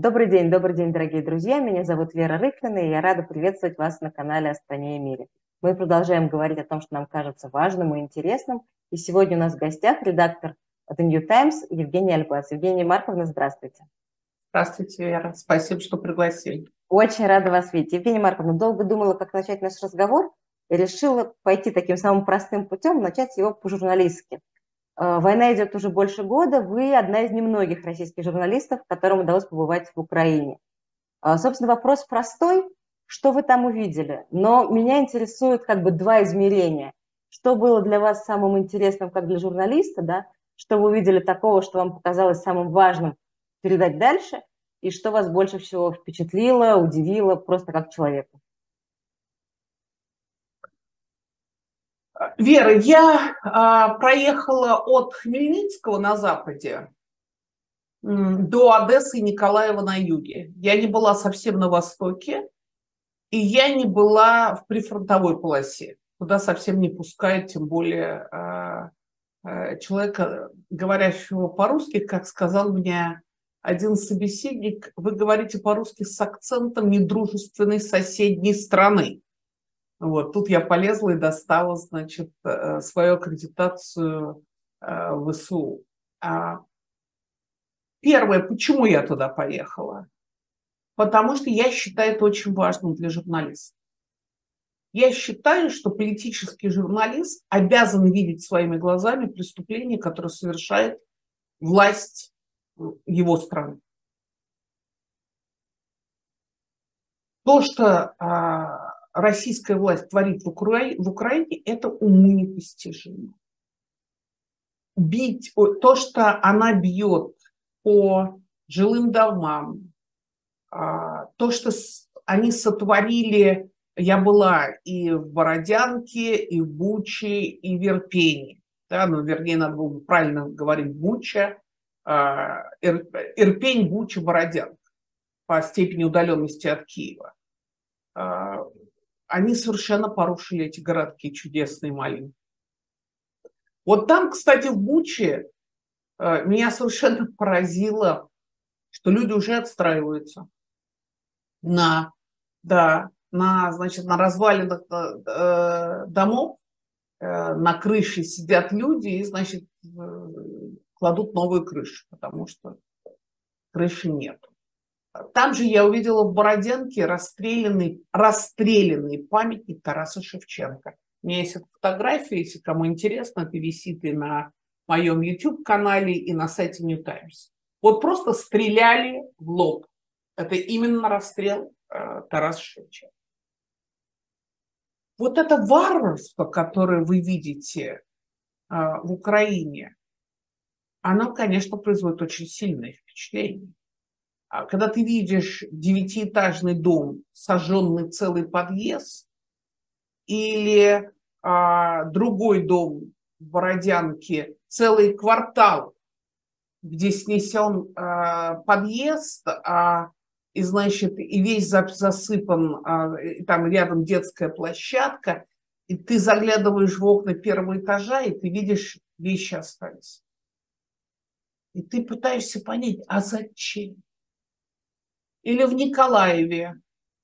Добрый день, добрый день, дорогие друзья. Меня зовут Вера Рыхлина, и я рада приветствовать вас на канале «О стране и мире». Мы продолжаем говорить о том, что нам кажется важным и интересным. И сегодня у нас в гостях редактор The New Times Евгения Альбас. Евгения Марковна, здравствуйте. Здравствуйте, Вера. Спасибо, что пригласили. Очень рада вас видеть. Евгения Марковна, долго думала, как начать наш разговор, и решила пойти таким самым простым путем, начать его по-журналистски. Э, война идет уже больше года. Вы одна из немногих российских журналистов, которым удалось побывать в Украине. Э, собственно, вопрос простой. Что вы там увидели? Но меня интересуют как бы два измерения. Что было для вас самым интересным как для журналиста, да? Что вы увидели такого, что вам показалось самым важным передать дальше? И что вас больше всего впечатлило, удивило просто как человека? Вера, я а, проехала от Хмельницкого на западе до Одессы и Николаева на юге. Я не была совсем на востоке, и я не была в прифронтовой полосе, куда совсем не пускают, тем более а, а, человека, говорящего по-русски, как сказал мне один собеседник, вы говорите по-русски с акцентом недружественной соседней страны. Вот, тут я полезла и достала, значит, э, свою аккредитацию э, в ВСУ. А первое, почему я туда поехала? Потому что я считаю это очень важным для журналиста. Я считаю, что политический журналист обязан видеть своими глазами преступления, которые совершает власть его страны. То, что а, российская власть творит в, Укра... в Украине, это уму непостижимо. Бить, то, что она бьет по жилым домам, а, то, что они сотворили, я была и в Бородянке, и в Буче, и в Ирпене. Да, ну, вернее, надо было бы правильно говорить Буча, а, Ирпень, Буча, Бородянка по степени удаленности от Киева. Они совершенно порушили эти городки чудесные маленькие. Вот там, кстати, в Буче э, меня совершенно поразило, что люди уже отстраиваются на, да, на, значит, на развалинах э, э домов, на крыше сидят люди и, значит, кладут новую крышу, потому что крыши нет. Там же я увидела в Бороденке расстрелянный, расстрелянный памятник Тараса Шевченко. У меня есть фотография, если кому интересно, это висит и на моем YouTube-канале, и на сайте New Times. Вот просто стреляли в лоб. Это именно расстрел э, Тараса Шевченко. Вот это варварство, которое вы видите э, в Украине, оно, конечно, производит очень сильное впечатление. А когда ты видишь девятиэтажный дом, сожженный целый подъезд, или а, другой дом в Бородянке, целый квартал, где снесен а, подъезд, а, и, значит, и весь засыпан, а, и там рядом детская площадка, и ты заглядываешь в окна первого этажа, и ты видишь, вещи остались. И ты пытаешься понять, а зачем? Или в Николаеве,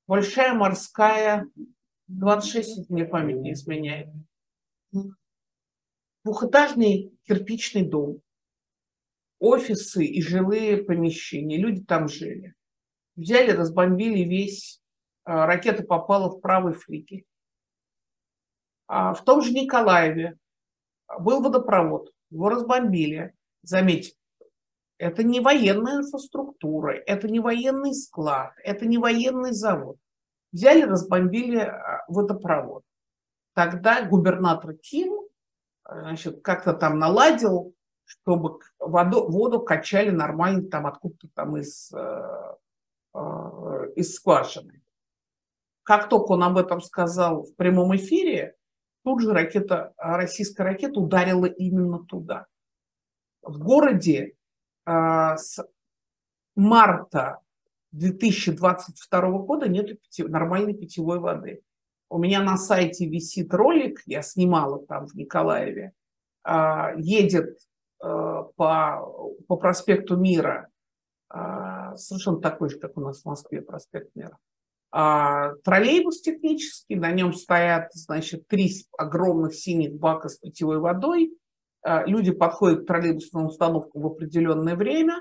Большая морская, 26, если мне память не изменяет. Двухэтажный кирпичный дом, офисы и жилые помещения. Люди там жили. Взяли, разбомбили весь, а, ракета попала в правый флигель. А в том же Николаеве был водопровод, его разбомбили. Заметьте, это не военная инфраструктура, это не военный склад, это не военный завод. Взяли, разбомбили а, водопровод. Тогда губернатор Ким значит, как-то там наладил, чтобы воду, воду качали нормально там откуда-то там из, э, э, из скважины. Как только он об этом сказал в прямом эфире, тут же ракета, российская ракета ударила именно туда. В городе с марта 2022 года нет нормальной питьевой воды. У меня на сайте висит ролик, я снимала там в Николаеве, а, едет а, по, по проспекту Мира совершенно такой же, как у нас в Москве проспект Мира. А, троллейбус технический, на нем стоят, значит, три огромных синих бака с питьевой водой. А, люди подходят к троллейбусным установкам в определенное время.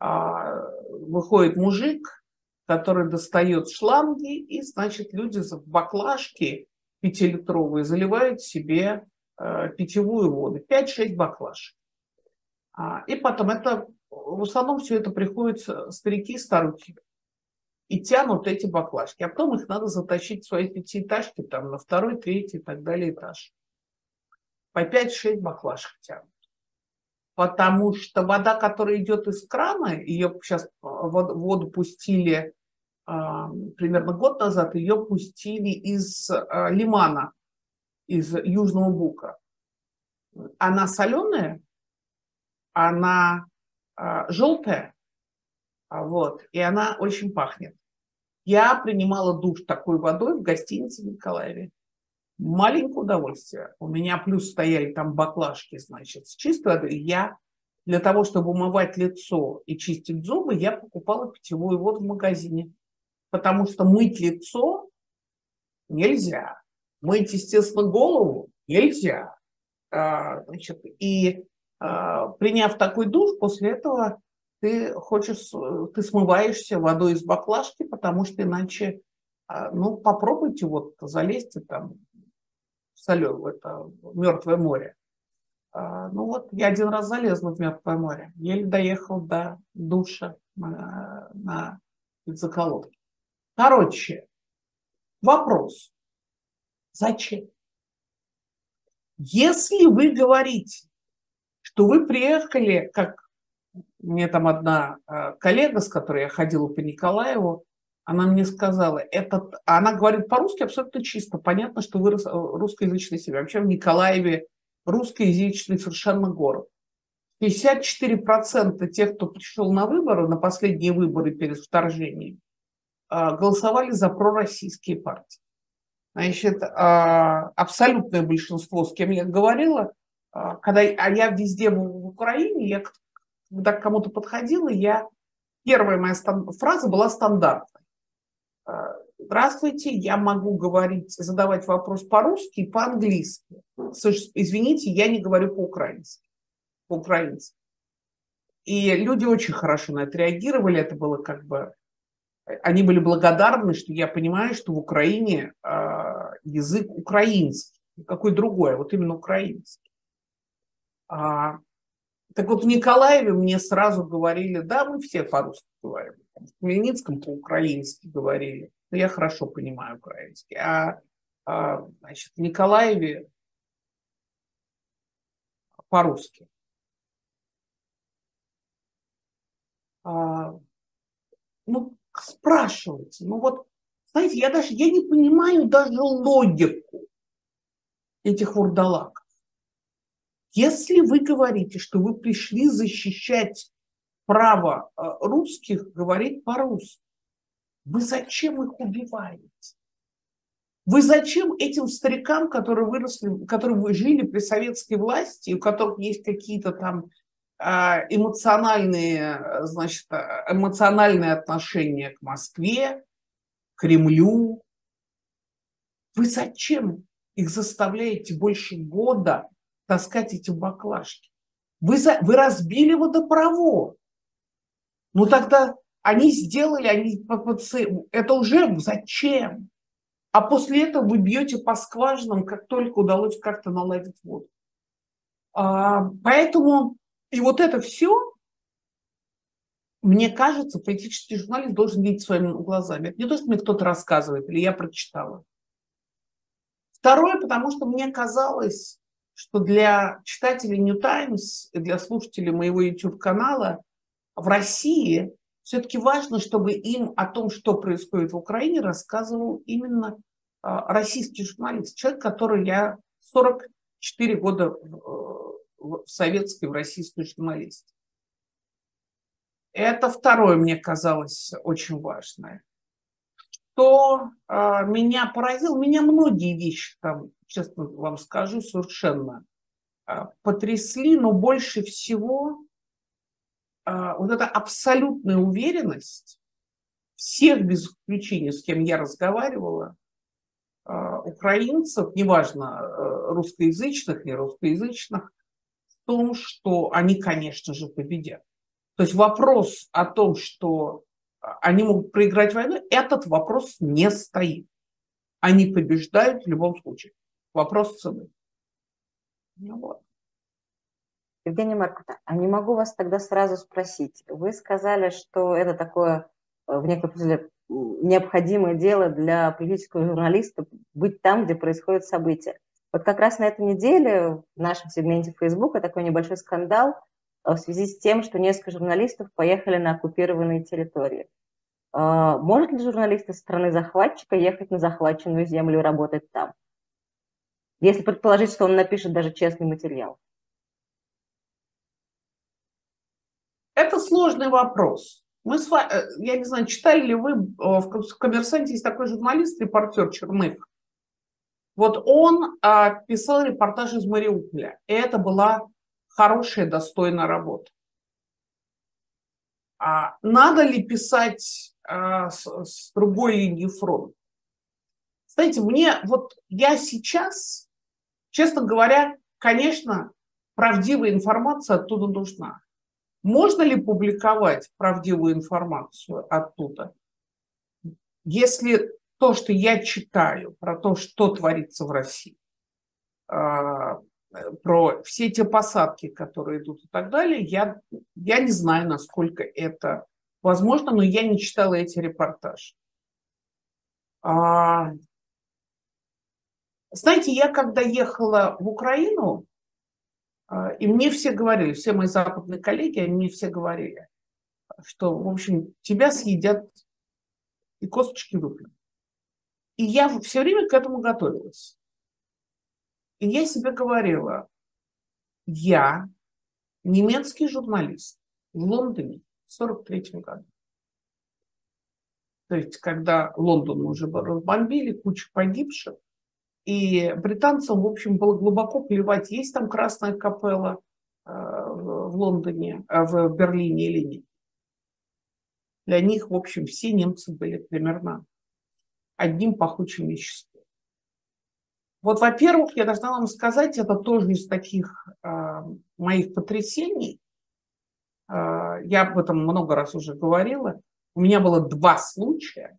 А, выходит мужик, который достает шланги, и, значит, люди в баклажки пятилитровые заливают себе э, питьевую воду. 5-6 баклаж. И потом это, в основном все это приходят старики старухи и тянут эти баклажки. А потом их надо затащить в свои пятиэтажки, там, на второй, третий и так далее этаж. По 5-6 баклажек тянут. Потому что вода, которая идет из крана, ее сейчас воду, воду пустили а, примерно год назад, ее пустили из а, лимана, из Южного Бука. Она соленая, она а, желтая, вот, и она очень пахнет. Я принимала душ такой водой в гостинице в Николаеве. Маленькое удовольствие. У меня плюс стояли там баклажки, значит, с чистой водой. Я для того, чтобы умывать лицо и чистить зубы, я покупала питьевую воду в магазине. Потому что мыть лицо нельзя. Мыть, естественно, голову нельзя. А, значит, и а, приняв такой душ, после этого ты хочешь, ты смываешься водой из баклажки, потому что иначе, а, ну, попробуйте вот залезьте там в это мертвое море. А, ну вот, я один раз залезла в мертвое море, еле доехал до душа на, на заколотке. Короче, вопрос. Зачем? Если вы говорите, что вы приехали как мне там одна э, коллега, с которой я ходила по Николаеву, она мне сказала, этот, она говорит по-русски абсолютно чисто, понятно, что вы русскоязычный семья. Вообще в Николаеве русскоязычный совершенно город. 54% тех, кто пришел на выборы, на последние выборы перед вторжением, э, голосовали за пророссийские партии. Значит, э, абсолютное большинство, с кем я говорила, когда а я везде в Украине, я когда к кому-то подходила, я первая моя фраза была стандартной. «Э, Здравствуйте, я могу говорить, задавать вопрос по-русски и по-английски. Извините, я не говорю по-украински. По-украински. И люди очень хорошо на это реагировали. Это было как бы... Они были благодарны, что я понимаю, что в Украине э, язык украинский. Какой другой, а вот именно украинский. А, так вот, в Николаеве мне сразу говорили, да, мы все по-русски говорим. В Хмельницком по-украински говорили. Но я хорошо понимаю украинский. А, а значит, в Николаеве по-русски. А, ну, спрашивайте. Ну вот, знаете, я даже я не понимаю даже логику этих вурдалаков. Если вы говорите, что вы пришли защищать право э, русских говорить по-русски, вы зачем их убиваете? Вы зачем этим старикам, которые выросли, которые жили при советской власти, у которых есть какие-то там а, эмоциональные, значит, эмоциональные отношения к Москве, Кремлю, вы зачем их заставляете больше года таскать эти баклажки. Вы, за, вы разбили водопровод. Ну тогда они сделали, они это уже зачем? А после этого вы бьете по скважинам, как только удалось как-то наладить воду. А, поэтому и вот это все, мне кажется, политический журналист должен видеть своими глазами. Это не то, что мне кто-то рассказывает или я прочитала. Второе, потому что мне казалось, что для читателей New Times и для слушателей моего YouTube-канала в России все-таки важно, чтобы им о том, что происходит в Украине, рассказывал именно а, российский журналист, человек, который я 44 года в советской, в российской журналистике. Это второе мне казалось очень важное. Что э, меня поразило, меня многие вещи там честно вам скажу, совершенно а, потрясли, но больше всего вот эта абсолютная уверенность всех без исключения, с кем я разговаривала, а, украинцев, неважно, э, русскоязычных, не русскоязычных, в том, что они, конечно же, победят. То есть вопрос о том, что они могут проиграть войну, этот вопрос не стоит. Они побеждают в любом случае. Вопрос цены. Ну вот. Евгения Марковна, а не могу вас тогда сразу спросить. Вы сказали, что это такое э, в некотором смысле необходимое дело для политического журналиста быть там, где происходят события. Вот как раз на этой неделе в нашем сегменте Facebook такой небольшой скандал э, в связи с тем, что несколько журналистов поехали на оккупированные территории. Э, может ли журналист из страны захватчика ехать на захваченную землю и работать там? Если предположить, что он напишет даже честный материал. Сложный вопрос. Мы с вами, э, я не знаю, читали ли вы, э, в «Коммерсанте» есть такой журналист, репортер Черных. Вот он а, писал репортаж из Мариуполя, и это была хорошая, достойная работа. А надо ли писать а, с, другой линии фронта? Знаете, мне вот я сейчас, честно говоря, конечно, правдивая информация оттуда нужна. Можно ли публиковать правдивую информацию оттуда? Если то, что я читаю про то, что творится в России, а, про все те посадки, которые идут и так далее, я, я не знаю, насколько это возможно, но я не читала эти репортажи. А, знаете, я когда ехала в Украину, и мне все говорили, все мои западные коллеги, они мне все говорили, что, в общем, тебя съедят и косточки выплюнут. И я все время к этому готовилась. И я себе говорила, я немецкий журналист в Лондоне в 1943 году. То есть, когда Лондон уже разбомбили, куча погибших, и британцам, в общем, было глубоко плевать, есть там Красная капелла э, в Лондоне, э, в Берлине или нет. Для них, в общем, все немцы были примерно одним пахучим веществом. Вот, во-первых, я должна вам сказать, это тоже из таких э, моих потрясений. Э, я об этом много раз уже говорила. У меня было два случая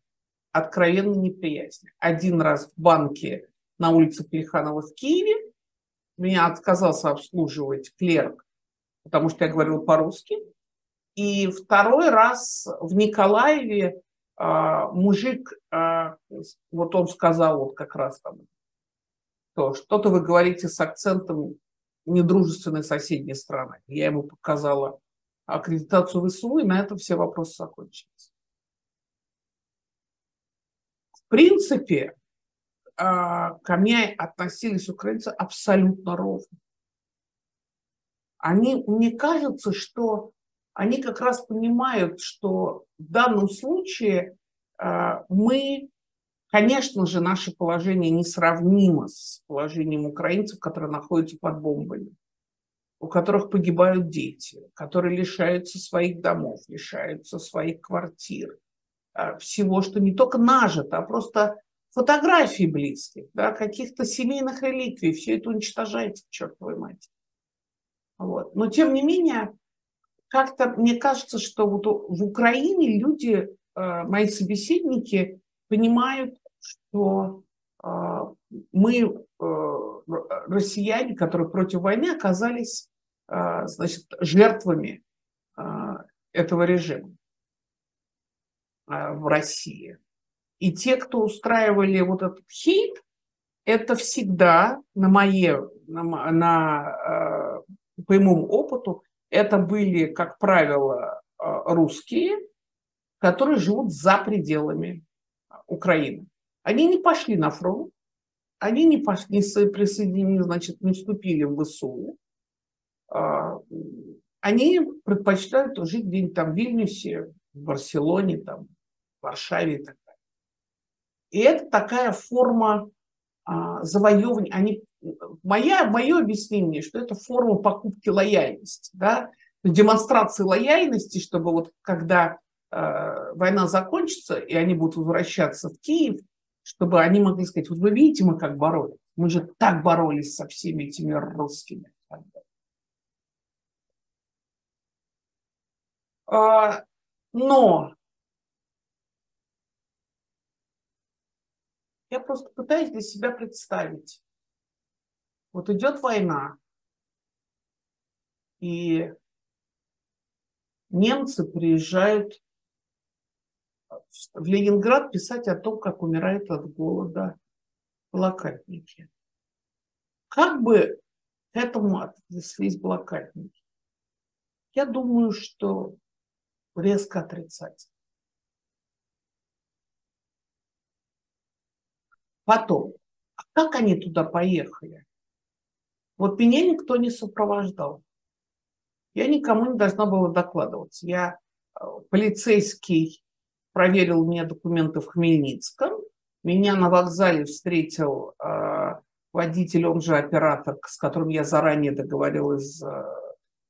откровенной неприязни. Один раз в банке на улице Плеханова в Киеве. Меня отказался обслуживать клерк, потому что я говорил по-русски. И второй раз в Николаеве э, мужик, э, вот он сказал вот как раз там, то что-то вы говорите с акцентом недружественной соседней страны. Я ему показала аккредитацию ВСУ, и на этом все вопросы закончились. В принципе, а, ко мне относились украинцы абсолютно ровно. Они, мне кажется, что они как раз понимают, что в данном случае а, мы, конечно же, наше положение несравнимо с положением украинцев, которые находятся под бомбами, у которых погибают дети, которые лишаются своих домов, лишаются своих квартир, а, всего, что не только нажито, а просто фотографий близких, да, каких-то семейных реликвий, все это уничтожается, черт твою мать. Вот. Но тем не менее, как-то мне кажется, что вот в Украине люди, э, мои собеседники, понимают, что э, мы, э, россияне, которые против войны, оказались значит, жертвами этого режима в России. И те, кто устраивали вот этот хейт, это всегда на мое, на, на, э, по моему опыту, это были, как правило, э, русские, которые живут за пределами Украины. Они не пошли на фронт, они не, пошли, не присоединились, значит, не вступили в ВСУ. Э, они предпочитают жить где-нибудь там в Вильнюсе, в Барселоне, там, в Варшаве и так и это такая форма а, завоевывания. Они, моя, мое объяснение, что это форма покупки лояльности. Да? демонстрации лояльности, чтобы вот когда э, война закончится, и они будут возвращаться в Киев, чтобы они могли сказать, вот вы видите, мы как боролись. Мы же так боролись со всеми этими русскими. А, но я просто пытаюсь для себя представить. Вот идет война, и немцы приезжают в Ленинград писать о том, как умирает от голода блокадники. Как бы к этому отнеслись блокадники? Я думаю, что резко отрицательно. Потом, а как они туда поехали? Вот меня никто не сопровождал. Я никому не должна была докладываться. Я э, полицейский проверил мне документы в Хмельницком. Меня на вокзале встретил э, водитель, он же оператор, с которым я заранее договорилась, э,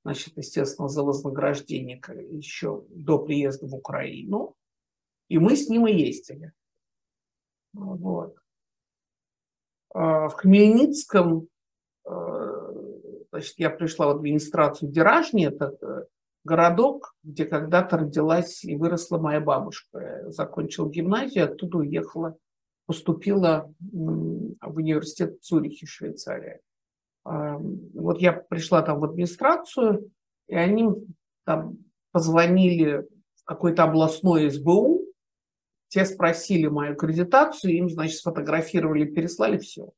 значит, естественно, за вознаграждение еще до приезда в Украину. И мы с ним и ездили. Вот. Э, в Хмельницком э, значит, я пришла в администрацию Деражни, это э, городок, где когда-то родилась и выросла моя бабушка. Я закончила гимназию, оттуда уехала, поступила в университет в Цюрихе, Швейцария. Вот я пришла там в администрацию, и они там позвонили в какой-то областной СБУ, те спросили мою аккредитацию, им, значит, сфотографировали, переслали все.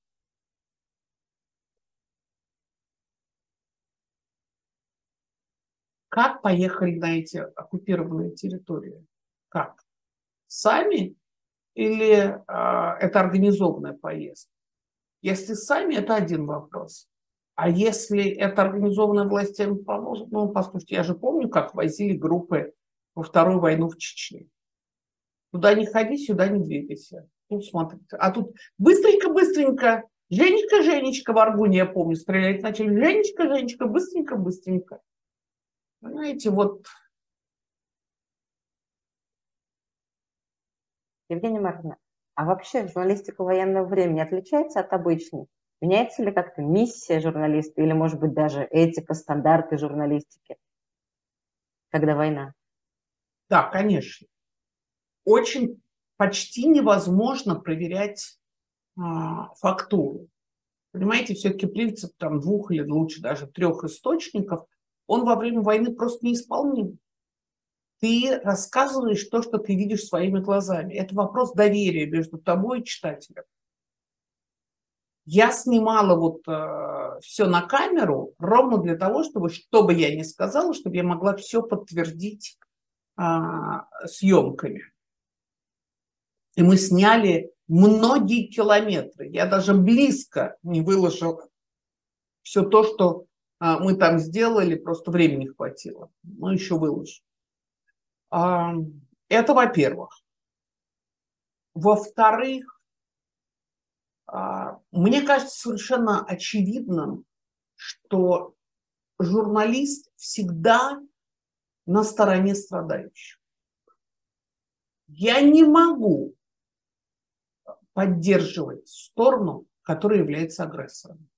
Как поехали на эти оккупированные территории? Как? Сами или э, это организованная поездка? Если сами, это один вопрос. А если это организованная властями поможет, ну, послушайте, я же помню, как возили группы во вторую войну в Чечне. Туда не ходи, сюда не двигайся. Тут смотрите. А тут быстренько-быстренько. Женечка, Женечка, в Аргуне, я помню, стрелять начали. Женечка, Женечка, быстренько-быстренько. Понимаете, вот... Евгения Марковна, а вообще журналистика военного времени отличается от обычной? Меняется ли как-то миссия журналиста или, может быть, даже этика, стандарты журналистики, когда война? Да, конечно. Очень почти невозможно проверять а, фактуру. Понимаете, все-таки принцип там двух или лучше даже трех источников он во время войны просто неисполним. Ты рассказываешь то, что ты видишь своими глазами. Это вопрос доверия между тобой и читателем. Я снимала вот э, все на камеру ровно для того, чтобы, что бы я ни сказала, чтобы я могла все подтвердить э, съемками. И мы сняли многие километры. Я даже близко не выложила все то, что а, мы там сделали, просто времени хватило. Ну, еще выложим. А, это во-первых. Во-вторых, а, мне кажется совершенно очевидным, что журналист всегда на стороне страдающих. Я не могу поддерживать сторону, которая является агрессором.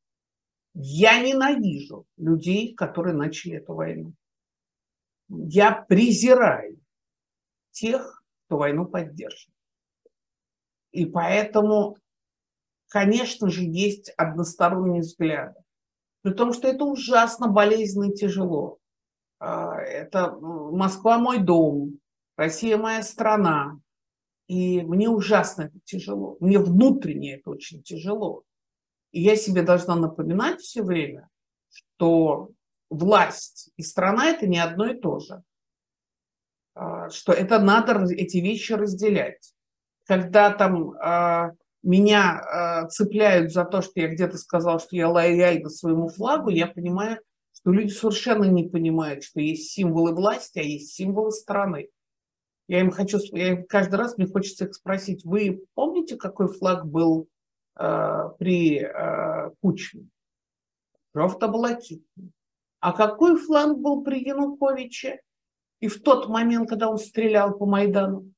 Я ненавижу людей, которые начали эту войну. Я презираю тех, кто войну поддерживает. И поэтому, конечно же, есть односторонние взгляды. При том, что это ужасно болезненно и тяжело. А, это Москва мой дом, Россия моя страна. И мне ужасно это тяжело. Мне внутренне это очень тяжело. И я себе должна напоминать все время, что власть и страна это не одно и то же. А, что это надо эти вещи разделять. Когда там а, меня а, цепляют за то, что я где-то сказал, что я лояльна своему флагу, я понимаю, что люди совершенно не понимают, что есть символы власти, а есть символы страны. Я им хочу, я каждый раз мне хочется их спросить, вы помните, какой флаг был Э, при э, Кучме. Жовто-блакитний. А какой фланг был при Януковиче? И в тот момент, когда он стрелял по Майдану,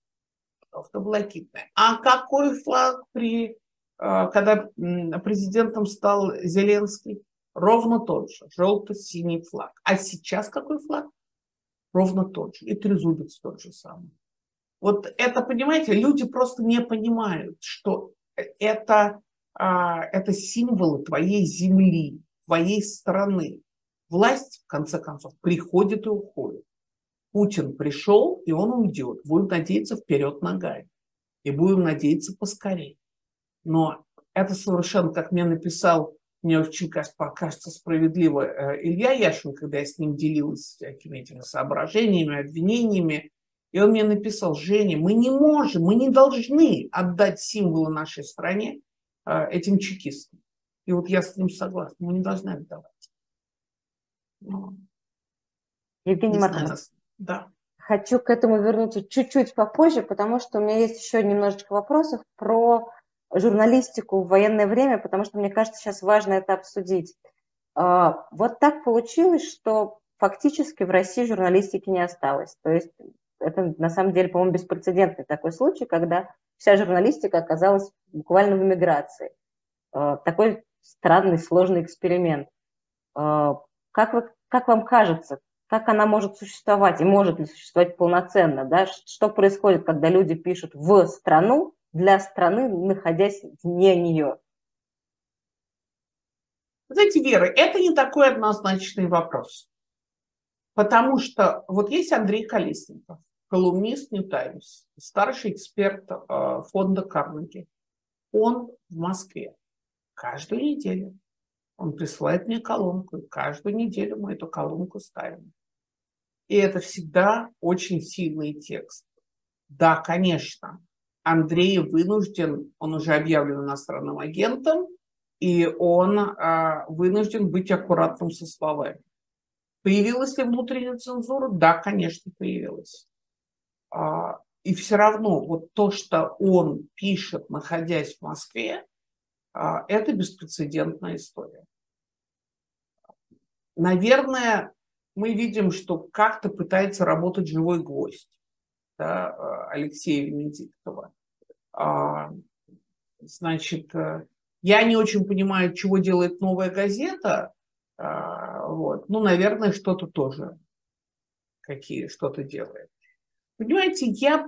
автоблокитная. А какой флаг при, а, когда президентом стал Зеленский? Ровно тот же, желто-синий флаг. А сейчас какой флаг? Ровно тот же. И трезубец тот же самый. Вот это, понимаете, люди просто не понимают, что это, а, это символы твоей земли, твоей страны. Власть, в конце концов, приходит и уходит. Путин пришел, и он уйдет. Будем надеяться вперед ногами. И будем надеяться поскорее. Но это совершенно, как мне написал, мне очень кажется, справедливо э, Илья Яшин, когда я с ним делилась всякими этими соображениями, обвинениями. И он мне написал, Женя, мы не можем, мы не должны отдать символы нашей стране э, этим чекистам. И вот я с ним согласна, мы не должны отдавать. Но, Евгений Маркович, да. Хочу к этому вернуться чуть-чуть попозже, потому что у меня есть еще немножечко вопросов про журналистику в военное время, потому что мне кажется, сейчас важно это обсудить. А, вот так получилось, что фактически в России журналистики не осталось. То есть это на самом деле, по-моему, беспрецедентный такой случай, когда вся журналистика оказалась буквально в эмиграции. А, такой странный, сложный эксперимент. А, как, вы, как вам кажется, как она может существовать и может ли существовать полноценно, да? что происходит, когда люди пишут в страну для страны, находясь вне нее. Знаете, Вера, это не такой однозначный вопрос. Потому что вот есть Андрей Колесников, колумнист New Times, старший эксперт э, фонда Карнеги. Он в Москве каждую неделю. Он присылает мне колонку, и каждую неделю мы эту колонку ставим. И это всегда очень сильный текст. Да, конечно, Андрей вынужден, он уже объявлен иностранным агентом, и он а, вынужден быть аккуратным со словами. Появилась ли внутренняя цензура? Да, конечно, появилась. А, и все равно вот то, что он пишет, находясь в Москве, а, это беспрецедентная история. Наверное, мы видим, что как-то пытается работать живой гвоздь да, э, Алексея Венедиктова. А, значит, э, я не очень понимаю, чего делает новая газета. А, вот. Ну, наверное, что-то тоже какие что-то делает. Понимаете, я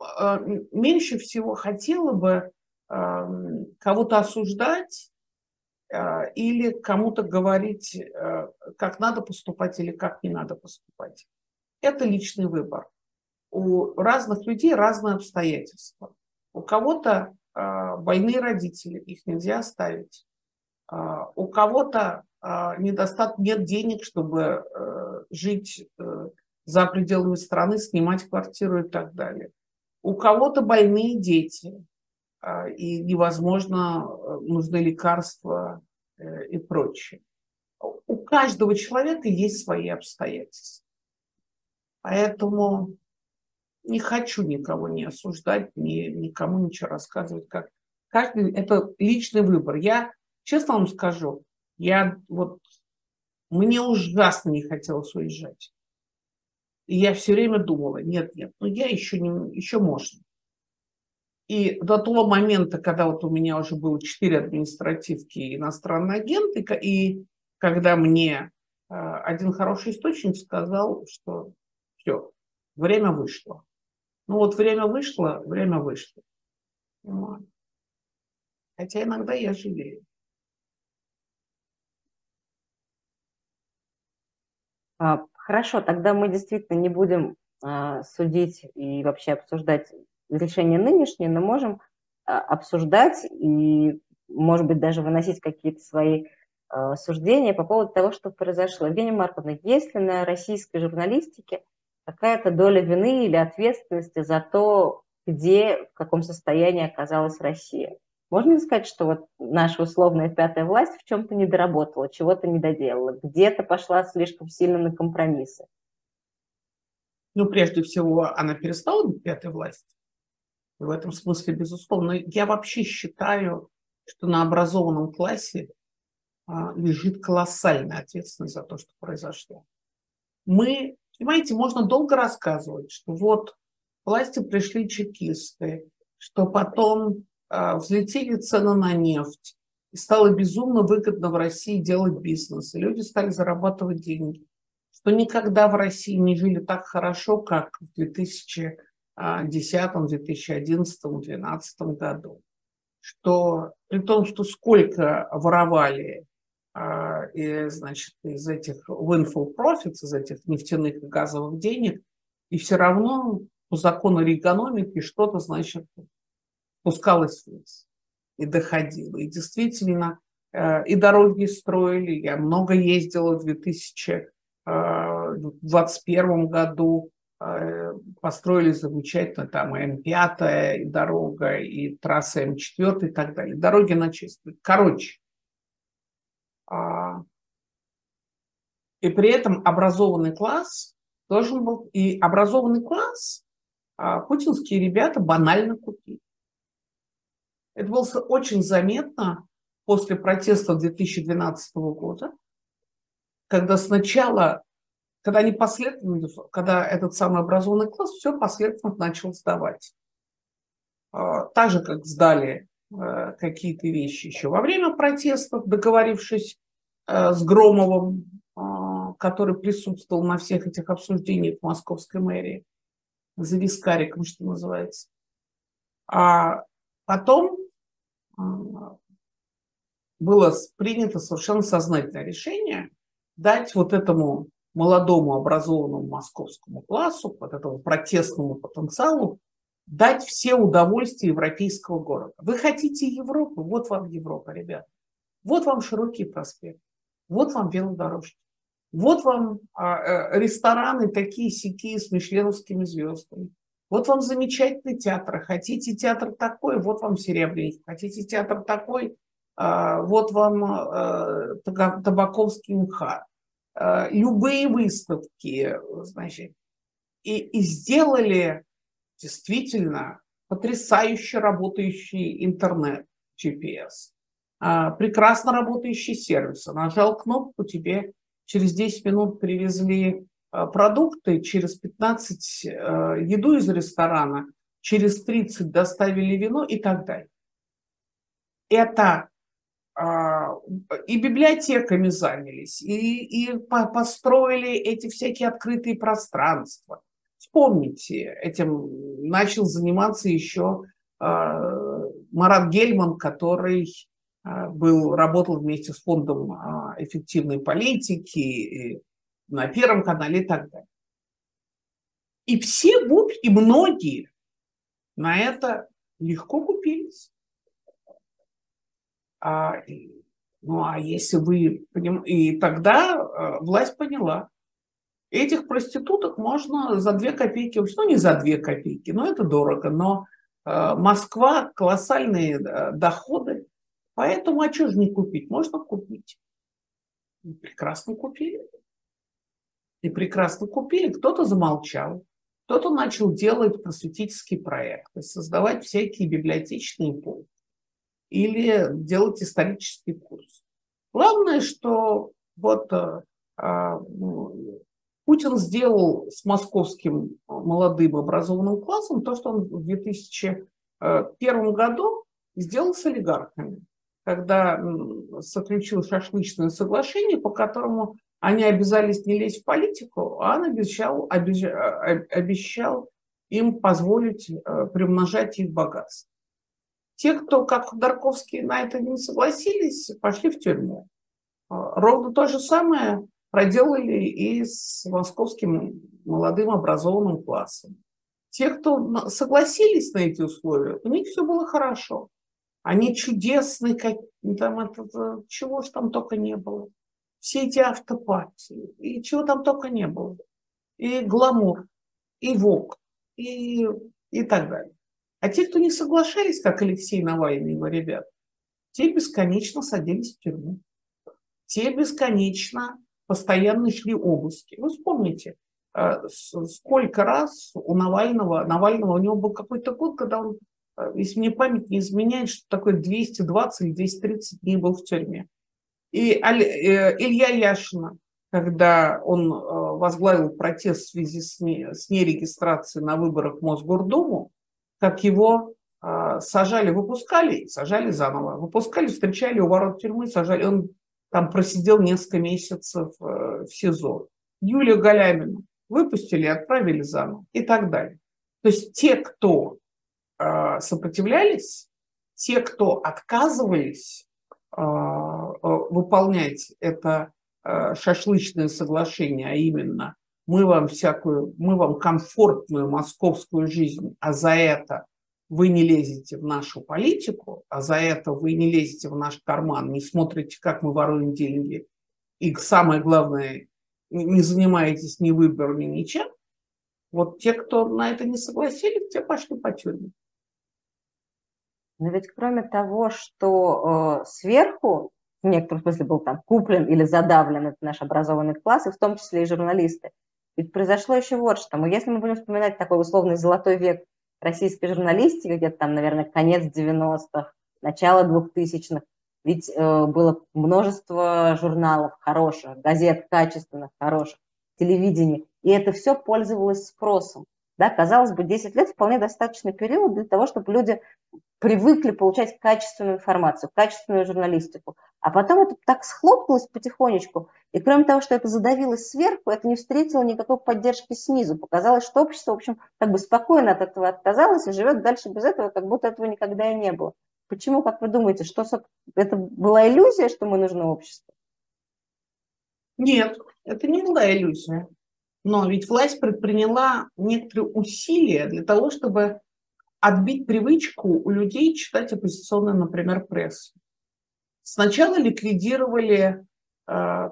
э, меньше всего хотела бы кого-то осуждать или кому-то говорить, э, как надо поступать или как не надо поступать. Это личный выбор. У разных людей разные обстоятельства. У кого-то э, больные родители, их нельзя оставить. У кого-то недостат, нет денег, чтобы жить за пределами страны, снимать квартиру и так далее. У кого-то больные дети, а, и невозможно, э, нужны лекарства э, и прочее. У каждого человека есть свои обстоятельства. Поэтому не хочу никого не осуждать, ни, никому ничего рассказывать. Как каждый, это личный выбор. Я, честно вам скажу, я вот, мне ужасно не хотелось уезжать. И я все время думала, нет, нет, ну я еще, не, еще можно. И до того момента, когда вот у меня уже было четыре административки и иностранный агент, и, когда мне э, один хороший источник сказал, что все, время вышло. Ну вот время вышло, время вышло. Хотя иногда я жалею. А, хорошо, тогда мы действительно не будем а, судить и вообще обсуждать решение нынешнее, но можем а, обсуждать и, может быть, даже выносить какие-то свои суждения по поводу того, что произошло. Евгения Марковна, есть ли на российской журналистике какая-то доля вины или ответственности за то, где, в каком состоянии оказалась Россия? Можно сказать, что вот наша условная пятая власть в чем-то не доработала, чего-то не доделала, где-то пошла слишком сильно на компромиссы? Ну, прежде всего, она перестала быть пятой властью. В этом смысле, безусловно, я вообще считаю, что на образованном классе а, лежит колоссальная ответственность за то, что произошло. Мы, понимаете, можно долго рассказывать, что вот власти пришли чекисты, что потом э, взлетели цены на нефть, и стало безумно выгодно в России делать бизнес, и люди стали зарабатывать деньги, что никогда в России не жили так хорошо, как в 2010, 2011, 2012 году. Что при том, что сколько воровали и, значит, из этих windfall profits, из этих нефтяных и газовых денег, и все равно по закону экономики что-то, значит, пускалось вниз и доходило. И действительно, э, и дороги строили. Я много ездила в 2021 году. Э, построили замечательно там и М5 и дорога, и трасса М4 и так далее. Дороги начистили. Короче, а, и при этом образованный класс должен был, и образованный класс а, путинские ребята банально купили. Это было очень заметно после протеста 2012 года, когда сначала, когда они последовательно, когда этот самый образованный класс все последовательно начал сдавать. А, так же, как сдали какие-то вещи еще во время протестов, договорившись э, с Громовым, э, который присутствовал на всех этих обсуждениях в московской мэрии, за вискариком, что называется. А потом было принято совершенно сознательное решение дать вот этому молодому образованному московскому классу, вот этому протестному потенциалу дать все удовольствия европейского города. Вы хотите Европу? Вот вам Европа, ребята. Вот вам широкий проспект. Вот вам велодорожки. Вот вам а, э, рестораны такие сякие с мишленовскими звездами. Вот вам замечательный театр. Хотите театр такой, вот вам Серебряник. Хотите театр такой, а, вот вам а, Табаковский МХАТ. А, любые выставки, значит. И, и сделали действительно потрясающе работающий интернет GPS, а, прекрасно работающий сервис. Нажал кнопку, тебе через 10 минут привезли а, продукты, через 15 а, еду из ресторана, через 30 доставили вино и так далее. Это и библиотеками занялись, и, и построили эти всякие открытые пространства – Вспомните, этим начал заниматься еще а, Марат Гельман, который а, был, работал вместе с фондом а, эффективной политики на Первом канале и так далее. И все, и многие на это легко купились. А, ну а если вы и тогда власть поняла, Этих проституток можно за две копейки, ну не за две копейки, но это дорого, но э, Москва колоссальные э, доходы, поэтому а что же не купить? Можно купить. И прекрасно купили. И прекрасно купили. Кто-то замолчал, кто-то начал делать просветительские проекты, создавать всякие библиотечные полки или делать исторический курс. Главное, что вот э, а, ну, Путин сделал с московским молодым образованным классом то, что он в 2001 году сделал с олигархами, когда заключил шашлычное соглашение, по которому они обязались не лезть в политику, а он обещал, обещал, обещал им позволить э, примножать их богатство. Те, кто, как Ходорковский, на это не согласились, пошли в тюрьму. Э, ровно то же самое проделали и с московским молодым образованным классом. Те, кто согласились на эти условия, у них все было хорошо. Они чудесные, как, там это, чего же там только не было. Все эти автопатии, и чего там только не было. И гламур, и ВОК, и, и так далее. А те, кто не соглашались, как Алексей Навальный и его ребят, те бесконечно садились в тюрьму. Те бесконечно постоянно шли обыски. Вы вспомните, э, сколько раз у Навального, Навального у него был какой-то год, когда он, э, если мне память не изменяет, что такое 220 или 230 дней был в тюрьме. И э, Илья Яшина, когда он возглавил протест в связи с, не, с нерегистрацией на выборах в Мосгордуму, как его сажали, выпускали, сажали заново, выпускали, встречали у ворот тюрьмы, сажали. Он там просидел несколько месяцев в СИЗО. Юлию Галямину выпустили, отправили заново и так далее. То есть те, кто сопротивлялись, те, кто отказывались выполнять это Э, шашлычное соглашение, а именно мы вам всякую, мы вам комфортную московскую жизнь, а за это вы не лезете в нашу политику, а за это вы не лезете в наш карман, не смотрите, как мы воруем деньги, и самое главное, не занимаетесь ни выборами, ничем, вот те, кто на это не согласились, те пошли по тюрьме. Но ведь кроме того, что э, сверху в некотором смысле был там куплен или задавлен этот наш образованный класс, и в том числе и журналисты. Ведь произошло еще вот что. Если мы будем вспоминать такой условный золотой век российской журналистики, где-то там, наверное, конец 90-х, начало 2000-х, ведь э, было множество журналов хороших, газет качественных, хороших, телевидения, и это все пользовалось спросом. Да, казалось бы, 10 лет вполне достаточный период для того, чтобы люди привыкли получать качественную информацию, качественную журналистику. А потом это так схлопнулось потихонечку. И кроме того, что это задавилось сверху, это не встретило никакой поддержки снизу. Показалось, что общество, в общем, как бы спокойно от этого отказалось и живет дальше без этого, как будто этого никогда и не было. Почему, как вы думаете, что это была иллюзия, что мы нужны обществу? Нет, это не была иллюзия. Но ведь власть предприняла некоторые усилия для того, чтобы отбить привычку у людей читать оппозиционную, например, прессу. Сначала ликвидировали э,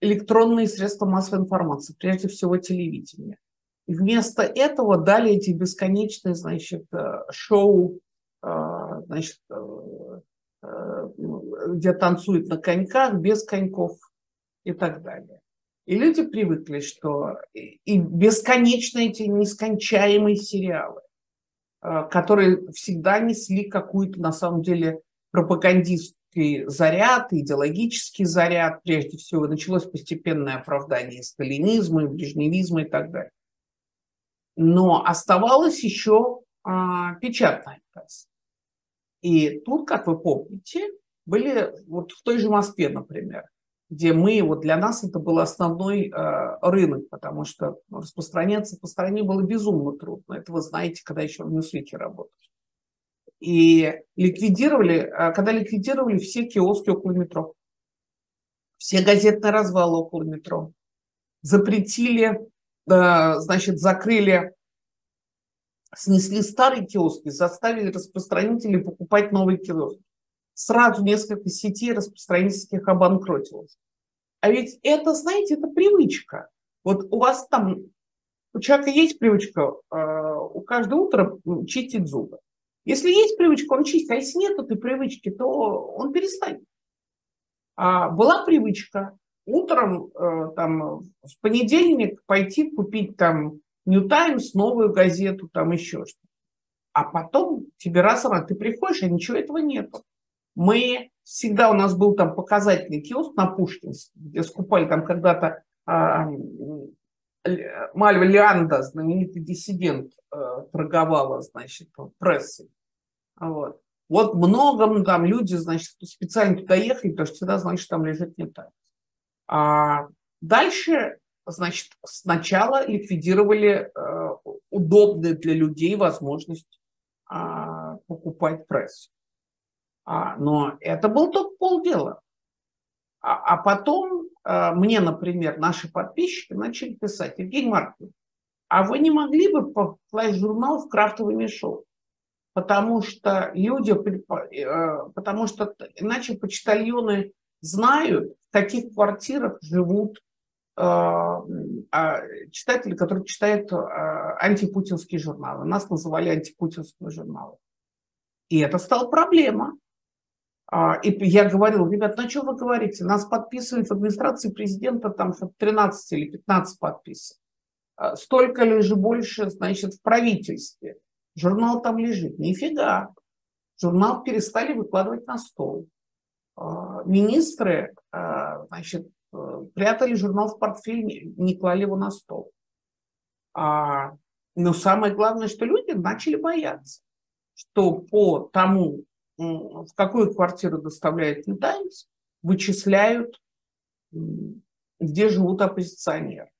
электронные средства массовой информации, прежде всего телевидение. И вместо этого дали эти бесконечные, значит, э, шоу, э, значит, где танцуют на коньках, без коньков и так далее. И люди привыкли, что и бесконечно эти нескончаемые сериалы, э, которые всегда несли какую-то, на самом деле, пропагандистский заряд, идеологический заряд, прежде всего, началось постепенное оправдание сталинизма, брежневизма и так далее. Но оставалась еще а, печатная пресса. И тут, как вы помните, были вот в той же Москве, например, где мы, вот для нас это был основной э, рынок, потому что распространяться по стране было безумно трудно. Это вы знаете, когда еще в Ньюсвике работали. И ликвидировали, э, когда ликвидировали все киоски около метро, все газетные развалы около метро, запретили, э, значит, закрыли, снесли старые киоски, заставили распространителей покупать новые киоски сразу несколько сетей распространительских обанкротилось. А ведь это, знаете, это привычка. Вот у вас там, у человека есть привычка э, у каждого утра чистить зубы. Если есть привычка, он чистит, а если нет этой привычки, то он перестанет. А была привычка утром, э, там, в понедельник пойти купить там New Times, новую газету, там еще что-то. А потом тебе раз, раз ты приходишь, а ничего этого нету. Мы всегда у нас был там показательный киоск на Пушкинске, где скупали там когда-то а, Мальва Лианда, знаменитый диссидент, а, торговала, значит, прессой. Вот. Вот много там люди, значит, специально туда ехали, потому что всегда, значит, там лежит не так. А дальше, значит, сначала ликвидировали э, удобную для людей возможность э, покупать прессу. А, но это был только полдела. А, а потом а, мне, например, наши подписчики начали писать, Евгений Маркович, а вы не могли бы покласть журнал в крафтовый мешок? Потому что люди, э, потому что иначе почтальоны знают, в каких квартирах живут э, читатели, которые читают антипутинские журналы. Нас называли антипутинскими журналами. И это стало проблема. А, и я говорил, ребят, ну что вы говорите, нас подписывают в администрации президента там 13 или 15 подписок. А, столько ли же больше, значит, в правительстве. Журнал там лежит. Нифига. Журнал перестали выкладывать на стол. А, министры значит, э, прятали журнал в портфель, не клали его на стол. Но самое главное, что люди начали бояться, что по тому, в какую квартиру доставляет Times, вычисляют, где живут оппозиционеры.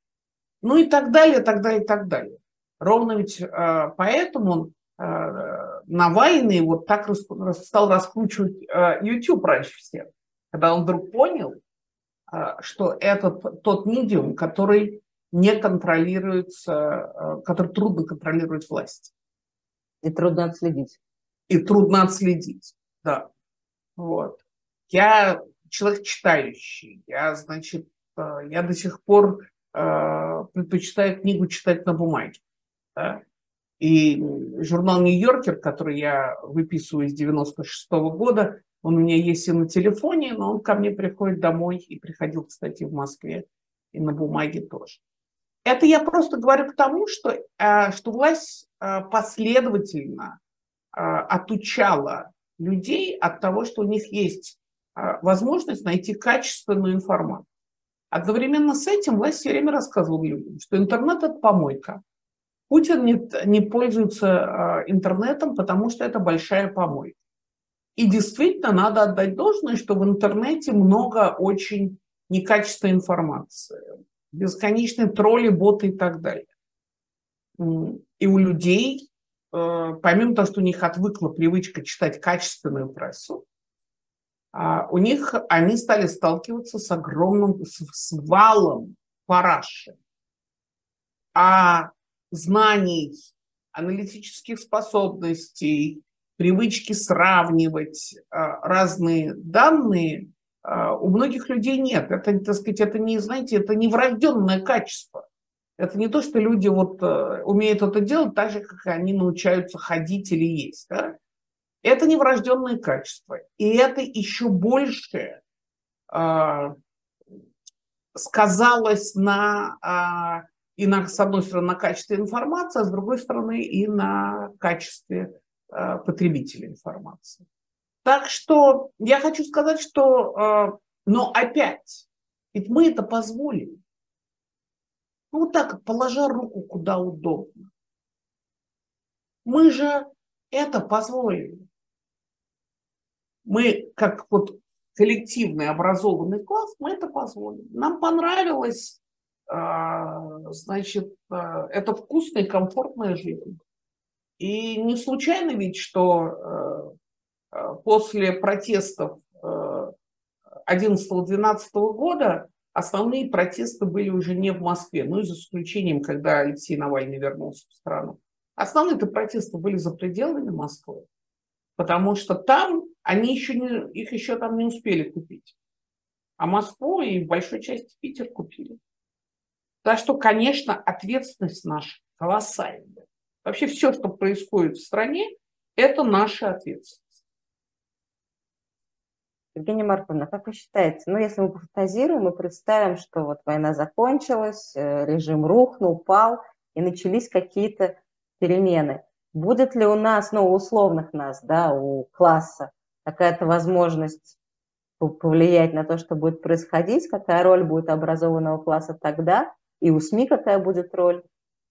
Ну и так далее, так далее, так далее. Ровно ведь э, поэтому э, Навальный вот так стал раскручивать э, YouTube раньше всех, когда он вдруг понял, что это тот медиум, который не контролируется, который трудно контролировать власть. И трудно отследить. И трудно отследить, да. Вот. Я человек читающий, я, значит, э, я до сих пор э, предпочитаю книгу читать на бумаге. Да? И журнал «Нью-Йоркер», который я выписываю с 96 -го года, он у меня есть и на телефоне, но он ко мне приходит домой и приходил, кстати, в Москве, и на бумаге тоже. Это я просто говорю к тому, что, э, что власть э, последовательно отучала людей от того, что у них есть возможность найти качественную информацию. Одновременно с этим власть все время рассказывала людям, что интернет – это помойка. Путин не, не пользуется интернетом, потому что это большая помойка. И действительно надо отдать должное, что в интернете много очень некачественной информации бесконечные тролли, боты и так далее. И у людей, помимо того, что у них отвыкла привычка читать качественную прессу, а, у них они стали сталкиваться с огромным с валом параши. А знаний, аналитических способностей, привычки сравнивать а, разные данные а, у многих людей нет. Это, так сказать, это не, знаете, это не врожденное качество. Это не то, что люди вот э, умеют это делать так же, как они научаются ходить или есть. Да? Это не врожденное качество. И это еще больше э, сказалось на, э, и на, с одной стороны, на качестве информации, а с другой стороны, и на качестве э, потребителя информации. Так что я хочу сказать, что, э, но опять, ведь мы это позволили. Ну, вот так, положа руку куда удобно. Мы же это позволили. Мы, как вот коллективный образованный класс, мы это позволили. Нам понравилось, э, значит, э, это вкусная комфортная жизнь. И не случайно ведь, что Э, после протестов 11-12 э, года основные протесты были уже не в Москве, ну и за исключением, когда Алексей Навальный вернулся в страну. Основные -то протесты были за пределами Москвы, потому что там они еще не, их еще там не успели купить. А Москву и в большой части Питер купили. Так что, конечно, ответственность наша колоссальная. Вообще все, что происходит в стране, это наша ответственность. Евгения Марковна, как вы считаете, ну, если мы пофантазируем и представим, что вот война закончилась, э, режим рухнул, упал, и начались какие-то перемены, будет ли у нас, ну, у условных нас, да, у класса, какая-то возможность повлиять на то, что будет происходить, какая роль будет образованного класса тогда, и у СМИ какая будет роль,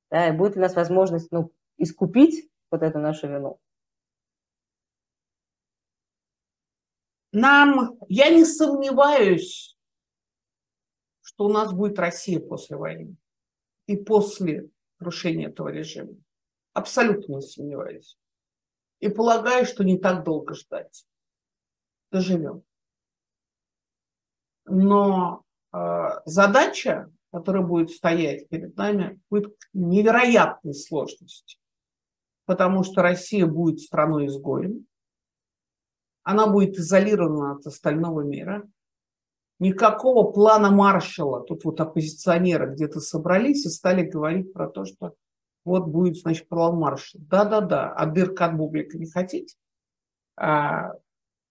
да, и будет ли у нас возможность, ну, искупить вот эту нашу вину? Нам, я не сомневаюсь, что у нас будет Россия после войны и после крушения этого режима. Абсолютно не сомневаюсь. И полагаю, что не так долго ждать. Доживем. Но э, задача, которая будет стоять перед нами, будет невероятной сложностью. Потому что Россия будет страной изгоем она будет изолирована от остального мира. Никакого плана Маршала. Тут вот оппозиционеры где-то собрались и стали говорить про то, что вот будет, значит, план Маршала. Да-да-да, а дыр как бублика не хотите? А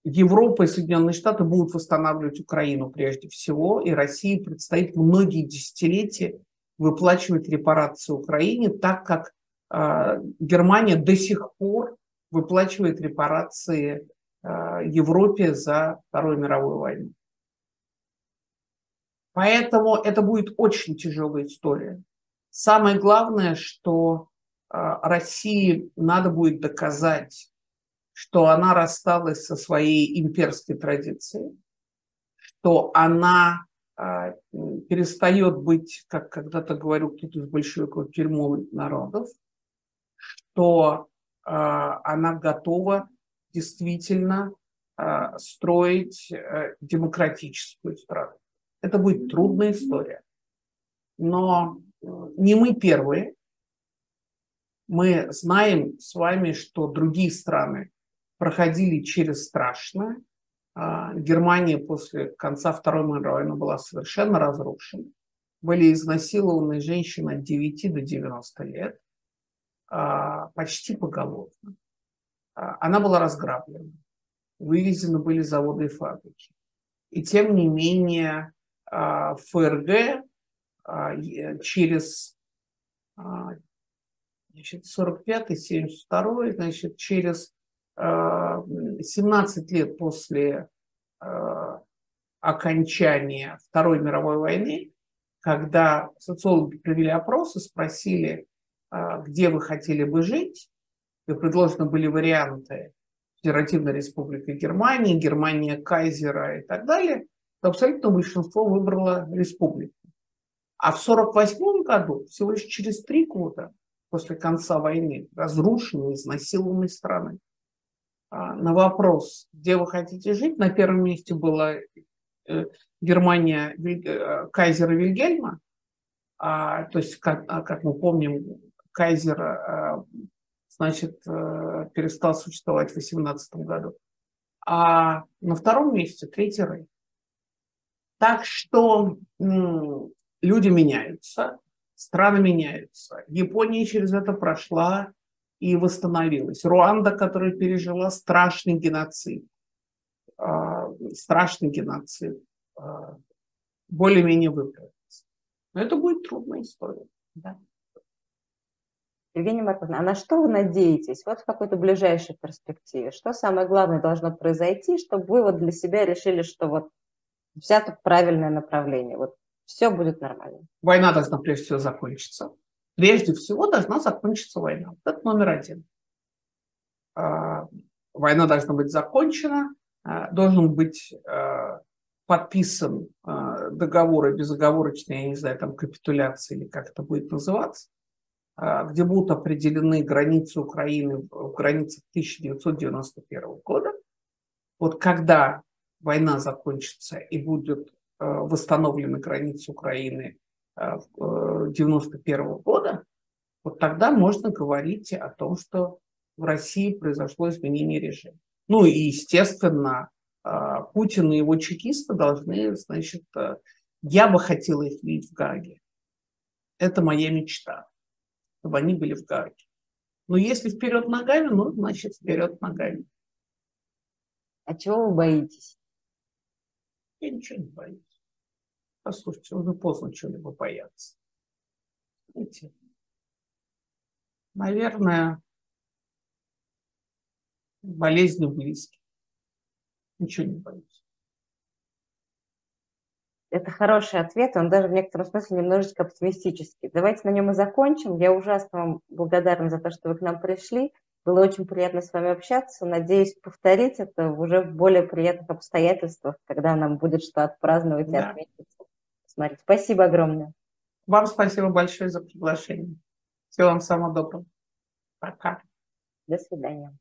Европа и Соединенные Штаты будут восстанавливать Украину прежде всего, и России предстоит многие десятилетия выплачивать репарации Украине, так как э, Германия до сих пор выплачивает репарации Европе за Вторую мировую войну. Поэтому это будет очень тяжелая история. Самое главное, что а, России надо будет доказать, что она рассталась со своей имперской традицией, что она а, перестает быть, как когда-то говорил кто-то из большевиков, тюрьмой народов, что она готова действительно строить э, демократическую страну. Это будет трудная история. Но не мы первые. Мы знаем с вами, что другие страны проходили через страшное. А, Германия после конца Второй мировой войны была совершенно разрушена. Были изнасилованы женщины от 9 до 90 лет, а, почти поголовно. А, она была разграблена. Вывезены были заводы и фабрики. И тем не менее в ФРГ а, через а, значит, 45-й, 72-й, значит, через 17 а, лет после окончания Второй мировой войны, когда социологи провели опросы, спросили, где вы хотели бы жить, и предложены были варианты Федеративная Республика Германии, Германия Кайзера и так далее, то абсолютно большинство выбрало республику. А в 1948 году, всего лишь через три года после конца войны, разрушенной, изнасилованной страны, а, на вопрос, где вы хотите жить, на первом месте была э, Германия э, кайзера Вильгельма, а, то есть, а, как мы помним, кайзер значит, э, перестал существовать в 18 году. А на втором месте Третий Рейх. Так что люди меняются, страны меняются. Япония через это прошла и восстановилась. Руанда, которая пережила страшный геноцид, а, страшный геноцид, а, более-менее выправится. Но это будет трудная история. Да. Евгения Марковна, а на что вы надеетесь вот в какой-то ближайшей перспективе? Что самое главное должно произойти, чтобы вы вот для себя решили, что вот взято правильное направление? Вот все будет нормально. Война должна прежде всего закончиться. Прежде всего должна закончиться война. Это номер один. А, война должна быть закончена, а, должен быть а, подписан договор и безоговорочный, я не знаю, там капитуляция или как это будет называться, где будут определены границы Украины в границах 1991 года. Вот когда война закончится и будет Э, восстановлены границы Украины 1991 э, года, вот тогда можно говорить о том, что в России произошло изменение режима. Ну и, естественно, э, Путин и его чекисты должны, значит, я бы хотела их видеть в Гааге. Это моя мечта, чтобы они были в Гааге. Но если вперед ногами, ну, значит, вперед ногами. А чего вы боитесь? Я ничего не боюсь. Послушайте, уже поздно чего-либо бояться. Знаете, наверное, болезни близких. Ничего не боюсь. Это хороший ответ, он даже в некотором смысле немножечко оптимистический. Давайте на нем и закончим. Я ужасно вам благодарна за то, что вы к нам пришли. Было очень приятно с вами общаться. Надеюсь повторить это уже в более приятных обстоятельствах, когда нам будет что отпраздновать да. и отметить смотреть. Спасибо огромное. Вам спасибо большое за приглашение. Всего вам самого доброго. Пока. До свидания.